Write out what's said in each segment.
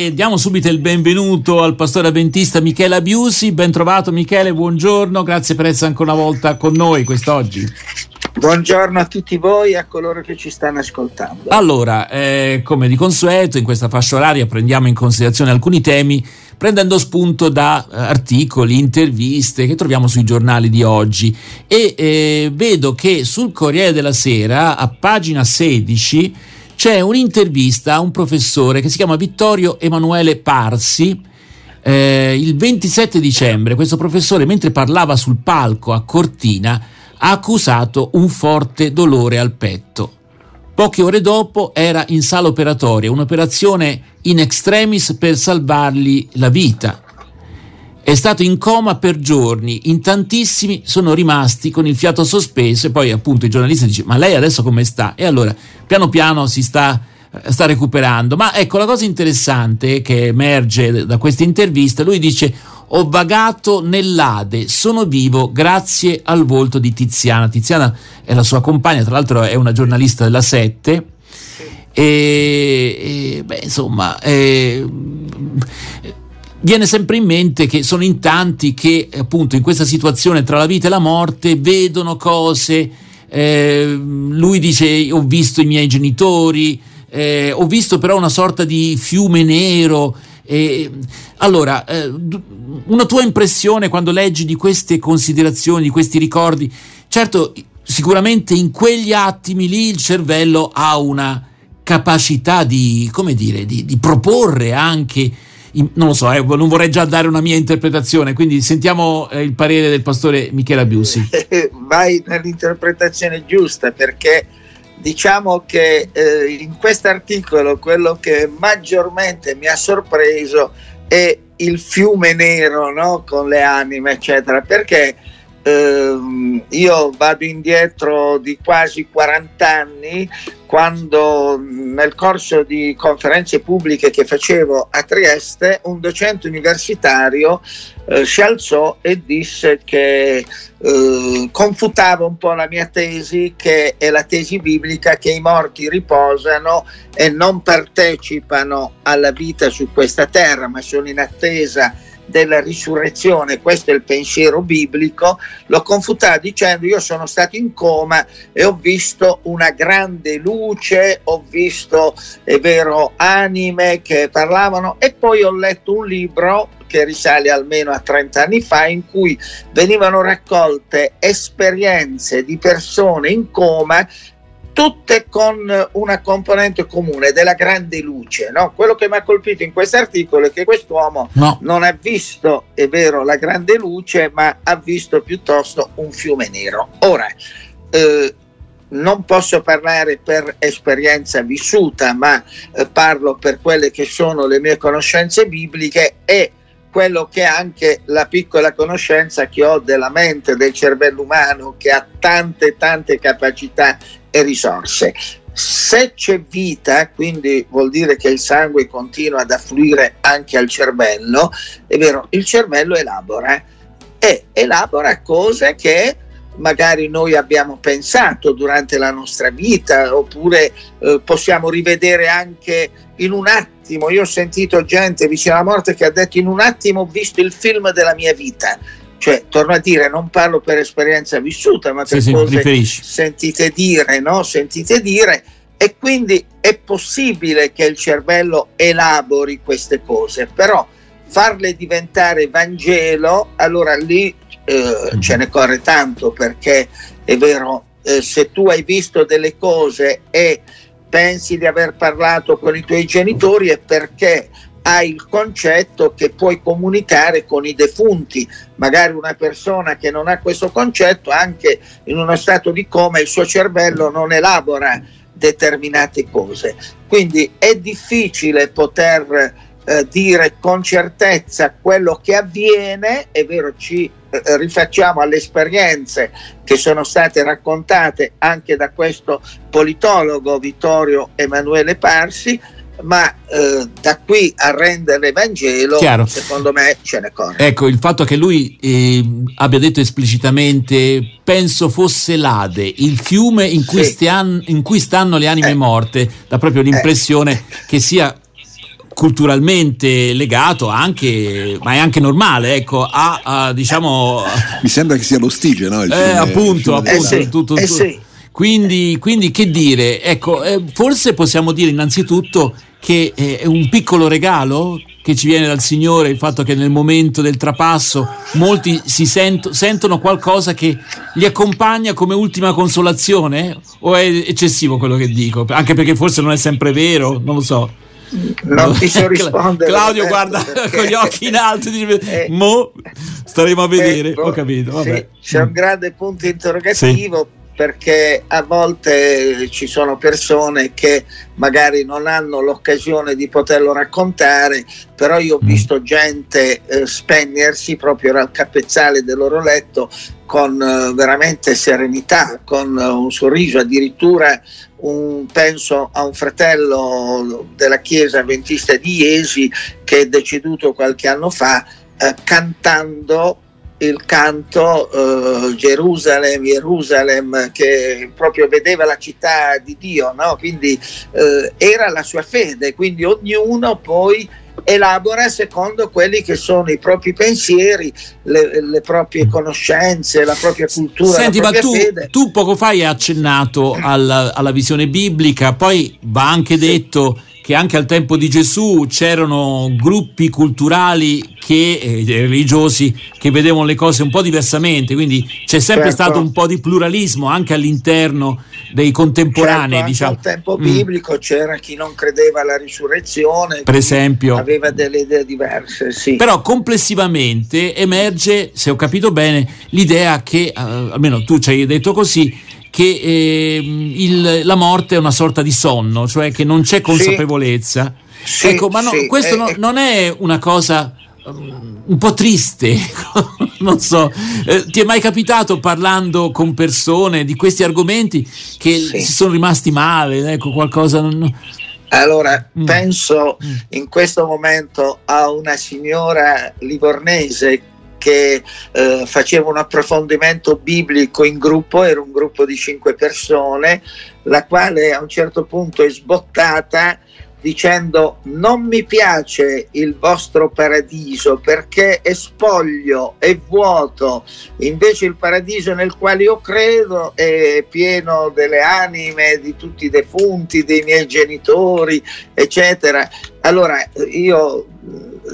E diamo subito il benvenuto al pastore avventista Michele Abiusi. Ben trovato Michele, buongiorno, grazie per essere ancora una volta con noi quest'oggi. Buongiorno a tutti voi e a coloro che ci stanno ascoltando. Allora, eh, come di consueto, in questa fascia oraria prendiamo in considerazione alcuni temi prendendo spunto da eh, articoli, interviste che troviamo sui giornali di oggi e eh, vedo che sul Corriere della Sera, a pagina 16, c'è un'intervista a un professore che si chiama Vittorio Emanuele Parsi. Eh, il 27 dicembre questo professore, mentre parlava sul palco a Cortina, ha accusato un forte dolore al petto. Poche ore dopo era in sala operatoria, un'operazione in extremis per salvargli la vita. È stato in coma per giorni, in tantissimi sono rimasti con il fiato sospeso e poi appunto i giornalisti dicono ma lei adesso come sta? E allora piano piano si sta, sta recuperando. Ma ecco la cosa interessante che emerge da questa intervista, lui dice ho vagato nell'Ade, sono vivo grazie al volto di Tiziana. Tiziana è la sua compagna, tra l'altro è una giornalista della Sette. E, e beh, insomma, eh, viene sempre in mente che sono in tanti che appunto in questa situazione tra la vita e la morte vedono cose, eh, lui dice ho visto i miei genitori, eh, ho visto però una sorta di fiume nero. Eh, allora, una tua impressione quando leggi di queste considerazioni, di questi ricordi, certo sicuramente in quegli attimi lì il cervello ha una capacità di, come dire, di, di proporre anche non lo so, eh, non vorrei già dare una mia interpretazione, quindi sentiamo eh, il parere del pastore Michele Abiusi. Vai nell'interpretazione giusta perché diciamo che eh, in questo articolo quello che maggiormente mi ha sorpreso è il fiume nero no? con le anime, eccetera, perché eh, io vado indietro di quasi 40 anni quando nel corso di conferenze pubbliche che facevo a Trieste un docente universitario eh, si alzò e disse che eh, confutava un po' la mia tesi che è la tesi biblica che i morti riposano e non partecipano alla vita su questa terra ma sono in attesa della risurrezione, questo è il pensiero biblico, lo confutava dicendo io sono stato in coma e ho visto una grande luce, ho visto, è vero, anime che parlavano e poi ho letto un libro che risale almeno a 30 anni fa, in cui venivano raccolte esperienze di persone in coma tutte con una componente comune della grande luce. No? Quello che mi ha colpito in questo articolo è che quest'uomo no. non ha visto, è vero, la grande luce, ma ha visto piuttosto un fiume nero. Ora, eh, non posso parlare per esperienza vissuta, ma eh, parlo per quelle che sono le mie conoscenze bibliche e quello che è anche la piccola conoscenza che ho della mente, del cervello umano, che ha tante, tante capacità e risorse. Se c'è vita, quindi vuol dire che il sangue continua ad affluire anche al cervello, è vero, il cervello elabora e elabora cose che magari noi abbiamo pensato durante la nostra vita oppure eh, possiamo rivedere anche in un attimo. Io ho sentito gente vicino alla morte che ha detto in un attimo ho visto il film della mia vita cioè, torno a dire, non parlo per esperienza vissuta, ma per sì, cose sì, sentite dire, no? Sentite dire, e quindi è possibile che il cervello elabori queste cose, però farle diventare Vangelo, allora lì eh, ce ne corre tanto perché è vero, eh, se tu hai visto delle cose e pensi di aver parlato con i tuoi genitori è perché hai il concetto che puoi comunicare con i defunti. Magari una persona che non ha questo concetto, anche in uno stato di coma, il suo cervello non elabora determinate cose. Quindi è difficile poter eh, dire con certezza quello che avviene, è vero, ci eh, rifacciamo alle esperienze che sono state raccontate anche da questo politologo Vittorio Emanuele Parsi, ma eh, da qui a rendere Vangelo, Chiaro. secondo me ce ne corre. Ecco, il fatto che lui eh, abbia detto esplicitamente, penso fosse l'Ade, il fiume in cui, sì. stian, in cui stanno le anime eh. morte, dà proprio l'impressione eh. che sia culturalmente legato anche, ma è anche normale, ecco, a, a diciamo... Mi sembra che sia lo stige, no? Il eh, appunto, appunto, eh sì, tutto, eh sì. Quindi, quindi, che dire, ecco, eh, forse possiamo dire innanzitutto che è un piccolo regalo che ci viene dal Signore, il fatto che nel momento del trapasso molti si sento, sentono qualcosa che li accompagna come ultima consolazione? O è eccessivo quello che dico? Anche perché forse non è sempre vero, non lo so. Non ti so rispondere. Claudio guarda perché... con gli occhi in alto dice, eh, mo staremo a vedere. Ecco, Ho capito. Sì, c'è un grande punto interrogativo. Sì perché a volte ci sono persone che magari non hanno l'occasione di poterlo raccontare, però io ho mm. visto gente eh, spegnersi proprio al capezzale del loro letto con eh, veramente serenità, con eh, un sorriso, addirittura un, penso a un fratello della chiesa avventista di Iesi che è deceduto qualche anno fa eh, cantando il canto uh, Gerusalem, Gerusalem, che proprio vedeva la città di Dio, no? quindi uh, era la sua fede, quindi ognuno poi elabora secondo quelli che sono i propri pensieri, le, le proprie conoscenze, la propria cultura. Senti, ma tu, fede. tu, poco fa hai accennato alla, alla visione biblica, poi va anche detto che anche al tempo di Gesù c'erano gruppi culturali che, eh, religiosi che vedevano le cose un po' diversamente, quindi c'è sempre certo. stato un po' di pluralismo anche all'interno dei contemporanei. Certo, diciamo. Al tempo mm. biblico c'era chi non credeva alla risurrezione, per esempio, aveva delle idee diverse. Sì. Però complessivamente emerge, se ho capito bene, l'idea che, eh, almeno tu ci hai detto così, che eh, il, la morte è una sorta di sonno, cioè che non c'è consapevolezza. Sì, ecco, ma no, sì, questo eh, no, non è una cosa um, un po' triste, non so, eh, ti è mai capitato parlando con persone di questi argomenti che sì. si sono rimasti male, ecco qualcosa... Non... Allora, mm. penso mm. in questo momento a una signora livornese che eh, faceva un approfondimento biblico in gruppo, era un gruppo di cinque persone, la quale a un certo punto è sbottata dicendo non mi piace il vostro paradiso perché è spoglio, è vuoto, invece il paradiso nel quale io credo è pieno delle anime di tutti i defunti, dei miei genitori, eccetera. Allora io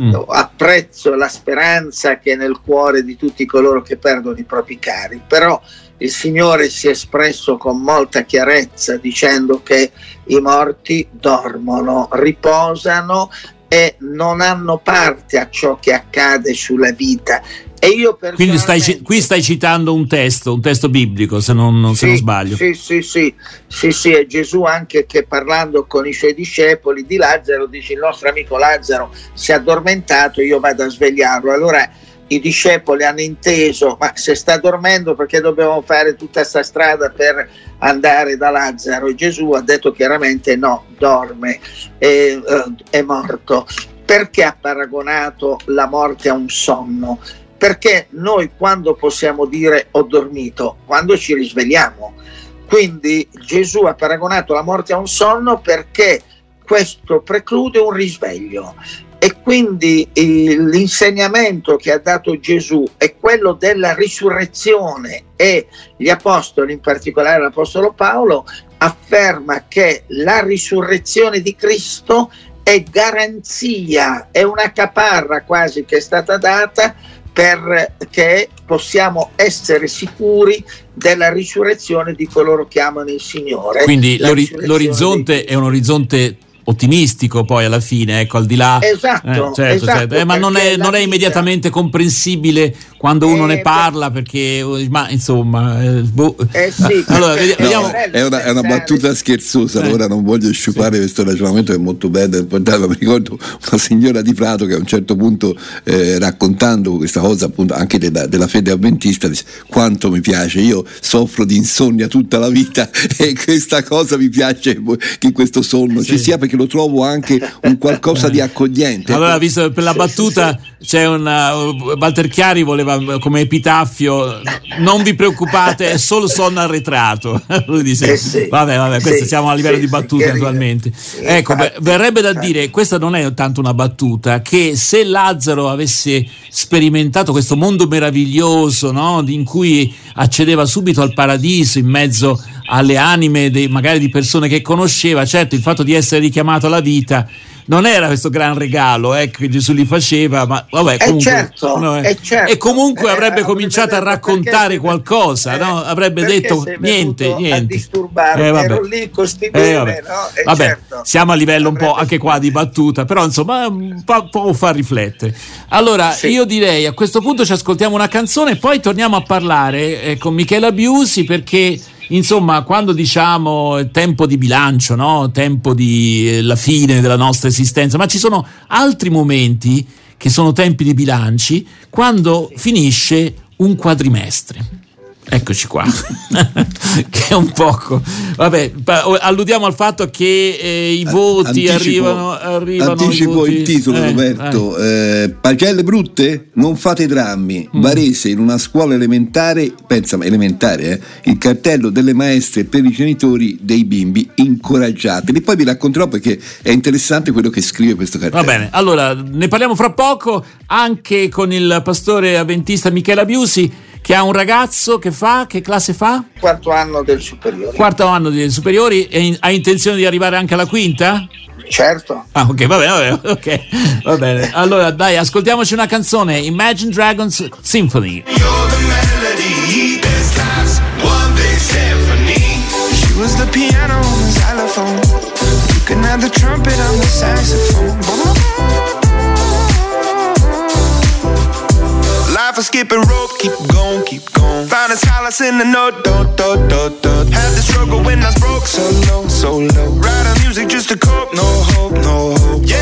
mm. apprezzo la speranza che è nel cuore di tutti coloro che perdono i propri cari, però il Signore si è espresso con molta chiarezza dicendo che i morti dormono, riposano e non hanno parte a ciò che accade sulla vita. E io Quindi stai, qui stai citando un testo, un testo biblico, se non, non, sì, se non sbaglio. Sì, sì, sì, sì, sì, è Gesù anche che parlando con i suoi discepoli di Lazzaro dice il nostro amico Lazzaro si è addormentato, io vado a svegliarlo. Allora i discepoli hanno inteso, ma se sta dormendo perché dobbiamo fare tutta questa strada per andare da Lazzaro? E Gesù ha detto chiaramente no, dorme, è, uh, è morto. Perché ha paragonato la morte a un sonno? Perché noi quando possiamo dire ho dormito? Quando ci risvegliamo. Quindi Gesù ha paragonato la morte a un sonno perché questo preclude un risveglio e quindi l'insegnamento che ha dato Gesù è quello della risurrezione e gli apostoli, in particolare l'apostolo Paolo, afferma che la risurrezione di Cristo è garanzia, è una caparra quasi che è stata data perché possiamo essere sicuri della risurrezione di coloro che amano il Signore. Quindi l'ori- l'orizzonte è un orizzonte ottimistico poi alla fine, ecco, al di là... Esatto, eh, certo, esatto certo. Eh, ma non è, non è, immediatamente comprensibile quando uno ne eh, parla perché, ma insomma... Eh, boh. Eh sì, allora, vediamo... No, è, una, è, una, battuta scherzosa, allora non voglio sciupare sì. questo ragionamento che è molto bello importante, mi ricordo una signora di Prato che a un certo punto raccontando questa cosa appunto anche della, della fede avventista dice quanto mi piace, io soffro di insonnia tutta la vita e questa cosa mi piace che questo sonno sì. ci sia perché perché lo trovo anche un qualcosa di accogliente. Allora, visto per la battuta, c'è una. Walter Chiari voleva come epitaffio non vi preoccupate è solo sonno arretrato. Lui dice, eh sì, vabbè vabbè questo sì, siamo a livello sì, di battute attualmente ecco beh, verrebbe da dire questa non è tanto una battuta che se Lazzaro avesse sperimentato questo mondo meraviglioso no? in cui accedeva subito al paradiso in mezzo alle anime dei, magari di persone che conosceva certo il fatto di essere richiamato alla vita non era questo gran regalo eh, che Gesù gli faceva, ma vabbè, eh, comunque, certo, no, eh. certo. e comunque eh, avrebbe cominciato a raccontare qualcosa, no? avrebbe detto niente, niente. Eh, ero lì eh, vabbè. No? vabbè certo, siamo a livello un po' anche qua di battuta, però insomma fa, può far riflettere. Allora, sì. io direi a questo punto ci ascoltiamo una canzone e poi torniamo a parlare eh, con Michela Biusi perché Insomma, quando diciamo tempo di bilancio, no? tempo di eh, la fine della nostra esistenza, ma ci sono altri momenti che sono tempi di bilanci quando finisce un quadrimestre. Eccoci qua, che è un poco. Vabbè, alludiamo al fatto che eh, i voti anticipo, arrivano, arrivano. Anticipo voti, il titolo, eh, Roberto. Eh. Eh, pagelle brutte? Non fate drammi. Mm. Varese in una scuola elementare, pensa, elementare, eh, il cartello delle maestre per i genitori dei bimbi, incoraggiateli. Poi vi racconterò perché è interessante quello che scrive questo cartello. Va bene, allora ne parliamo fra poco anche con il pastore avventista Michela Biusi che ha un ragazzo che fa, che classe fa? Quarto anno del superiore. Quarto anno dei superiori e ha intenzione di arrivare anche alla quinta? Certo. Ah, ok, va bene, va bene, ok, va bene. Allora, dai, ascoltiamoci una canzone, Imagine Dragons Symphony. She was the piano on the xylophone. You can have the trumpet on the saxophone. Is skipping rope, keep going, keep going. Found a solace in the note, do, do, do, do. Had the struggle when I was broke, so low, so low. Writing music just to cope, no hope, no hope. Yeah,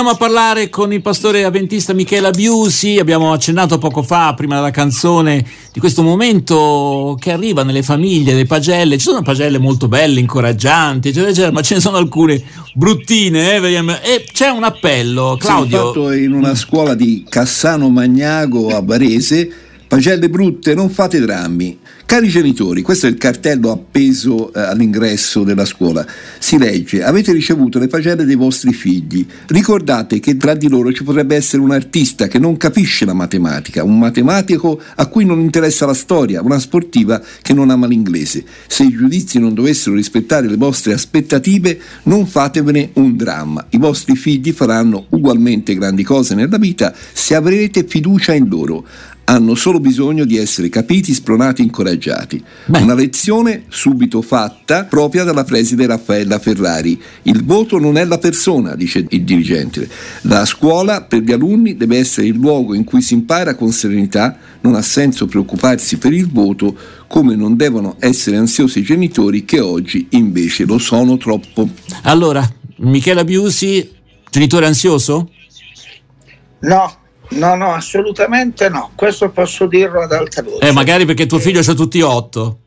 Torniamo a parlare con il pastore avventista Michela Biusi. Abbiamo accennato poco fa, prima della canzone, di questo momento che arriva nelle famiglie, le pagelle. Ci sono pagelle molto belle, incoraggianti, eccetera, eccetera, ma ce ne sono alcune bruttine. Eh? E c'è un appello, Claudio. Fatto in una scuola di Cassano Magnago a Varese. Pagelle brutte, non fate drammi. Cari genitori, questo è il cartello appeso eh, all'ingresso della scuola. Si legge: Avete ricevuto le pagelle dei vostri figli. Ricordate che tra di loro ci potrebbe essere un artista che non capisce la matematica, un matematico a cui non interessa la storia, una sportiva che non ama l'inglese. Se i giudizi non dovessero rispettare le vostre aspettative, non fatevene un dramma. I vostri figli faranno ugualmente grandi cose nella vita se avrete fiducia in loro hanno solo bisogno di essere capiti, spronati, incoraggiati. Beh. Una lezione subito fatta propria dalla preside Raffaella Ferrari. Il voto non è la persona, dice il dirigente. La scuola per gli alunni deve essere il luogo in cui si impara con serenità, non ha senso preoccuparsi per il voto, come non devono essere ansiosi i genitori che oggi invece lo sono troppo. Allora, Michela Biusi, genitore ansioso? No, no, no, assolutamente no. Questo posso dirlo ad alta voce. Eh, magari perché tuo figlio ha tutti otto.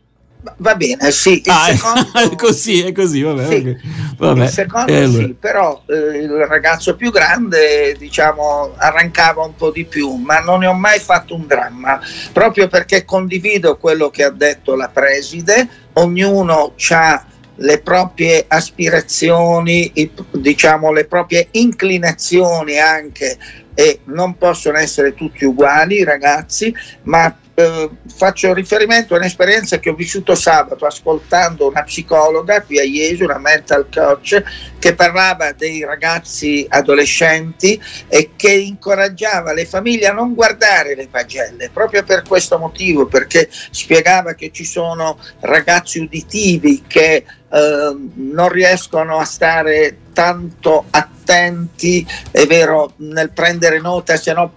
Va bene, sì. Ah, secondo, è così, è così, vabbè. Sì. Okay. vabbè. Il secondo eh, allora. sì, però eh, il ragazzo più grande, diciamo, arrancava un po' di più, ma non ne ho mai fatto un dramma, proprio perché condivido quello che ha detto la preside, ognuno ha le proprie aspirazioni, diciamo le proprie inclinazioni anche e non possono essere tutti uguali ragazzi, ma eh, faccio riferimento a un'esperienza che ho vissuto sabato ascoltando una psicologa qui a Iesi, una mental coach, che parlava dei ragazzi adolescenti e che incoraggiava le famiglie a non guardare le pagelle, proprio per questo motivo, perché spiegava che ci sono ragazzi uditivi che eh, non riescono a stare tanto attenti, è vero, nel prendere nota, se no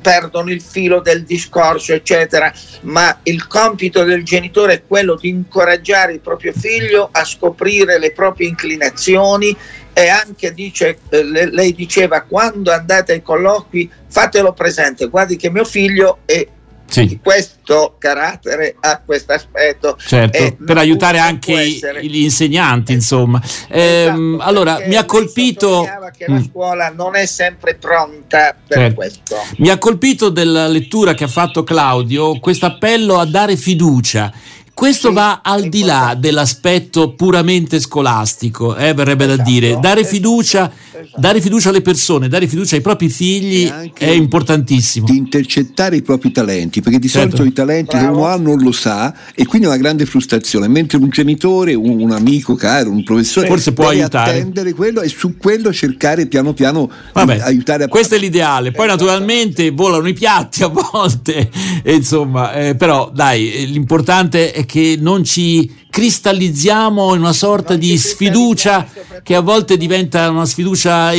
perdono il filo del discorso, eccetera, ma il compito del genitore è quello di incoraggiare il proprio figlio a scoprire le proprie inclinazioni e anche dice, eh, lei diceva quando andate ai colloqui fatelo presente, guardi che mio figlio è sì. questo carattere a questo aspetto. Certo, per aiutare anche gli insegnanti, insomma. Ehm, esatto, allora, mi ha colpito... che la mm. scuola non è sempre pronta per certo. questo. Mi ha colpito della lettura che ha fatto Claudio questo appello a dare fiducia questo sì, va al di là dell'aspetto puramente scolastico, eh, verrebbe esatto, da dire. Dare esatto, fiducia, esatto. dare fiducia alle persone, dare fiducia ai propri figli è importantissimo. Di intercettare i propri talenti, perché di certo. solito i talenti Bravo. che uno ha non lo sa e quindi è una grande frustrazione. Mentre un genitore, un, un amico caro, un professore forse può aiutare. attendere quello e su quello cercare piano piano Vabbè, di aiutare a Questo è l'ideale. Poi esatto. naturalmente volano i piatti a volte, e insomma, eh, però dai, l'importante è che non ci cristallizziamo in una sorta di sfiducia che a volte diventa una sfiducia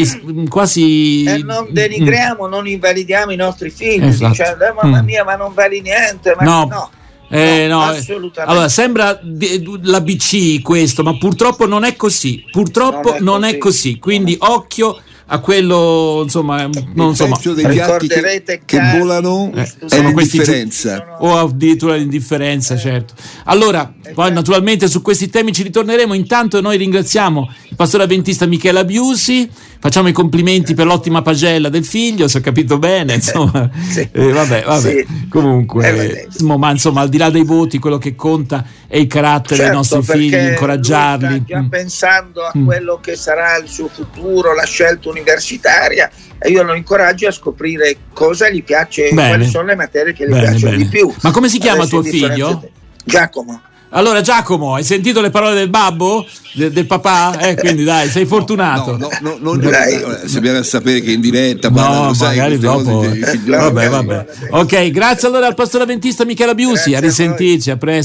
quasi... E non denigriamo, mm. non invalidiamo i nostri figli, esatto. eh, mamma mm. mia, ma non vali niente, ma no. no. Eh, no, no allora, sembra la BC questo, ma purtroppo non è così. Purtroppo non è, non così. È così. Quindi occhio a quello insomma non insomma dei piatti che, che volano eh, è l'indifferenza o addirittura l'indifferenza eh. certo allora eh, poi certo. naturalmente su questi temi ci ritorneremo intanto noi ringraziamo il pastore avventista Michela Biusi facciamo i complimenti per l'ottima pagella del figlio se ho capito bene insomma sì. eh, vabbè vabbè sì. comunque eh, ma insomma al di là dei voti quello che conta è il carattere certo, dei nostri figli incoraggiarli già mm. pensando a mm. quello che sarà il suo futuro la scelta universitaria e io lo incoraggio a scoprire cosa gli piace, bene. quali sono le materie che gli bene, piacciono bene. di più. Ma come si chiama Adesso tuo figlio? Giacomo. Allora Giacomo, hai sentito le parole del babbo? De, del papà? Eh, quindi dai, sei fortunato. No, no, no, no dai. se viene a sapere che in diretta no, magari dopo. Cose, vabbè, vabbè. Ok, grazie allora al pastore avventista Michela Biusi, a risentirci, a presto.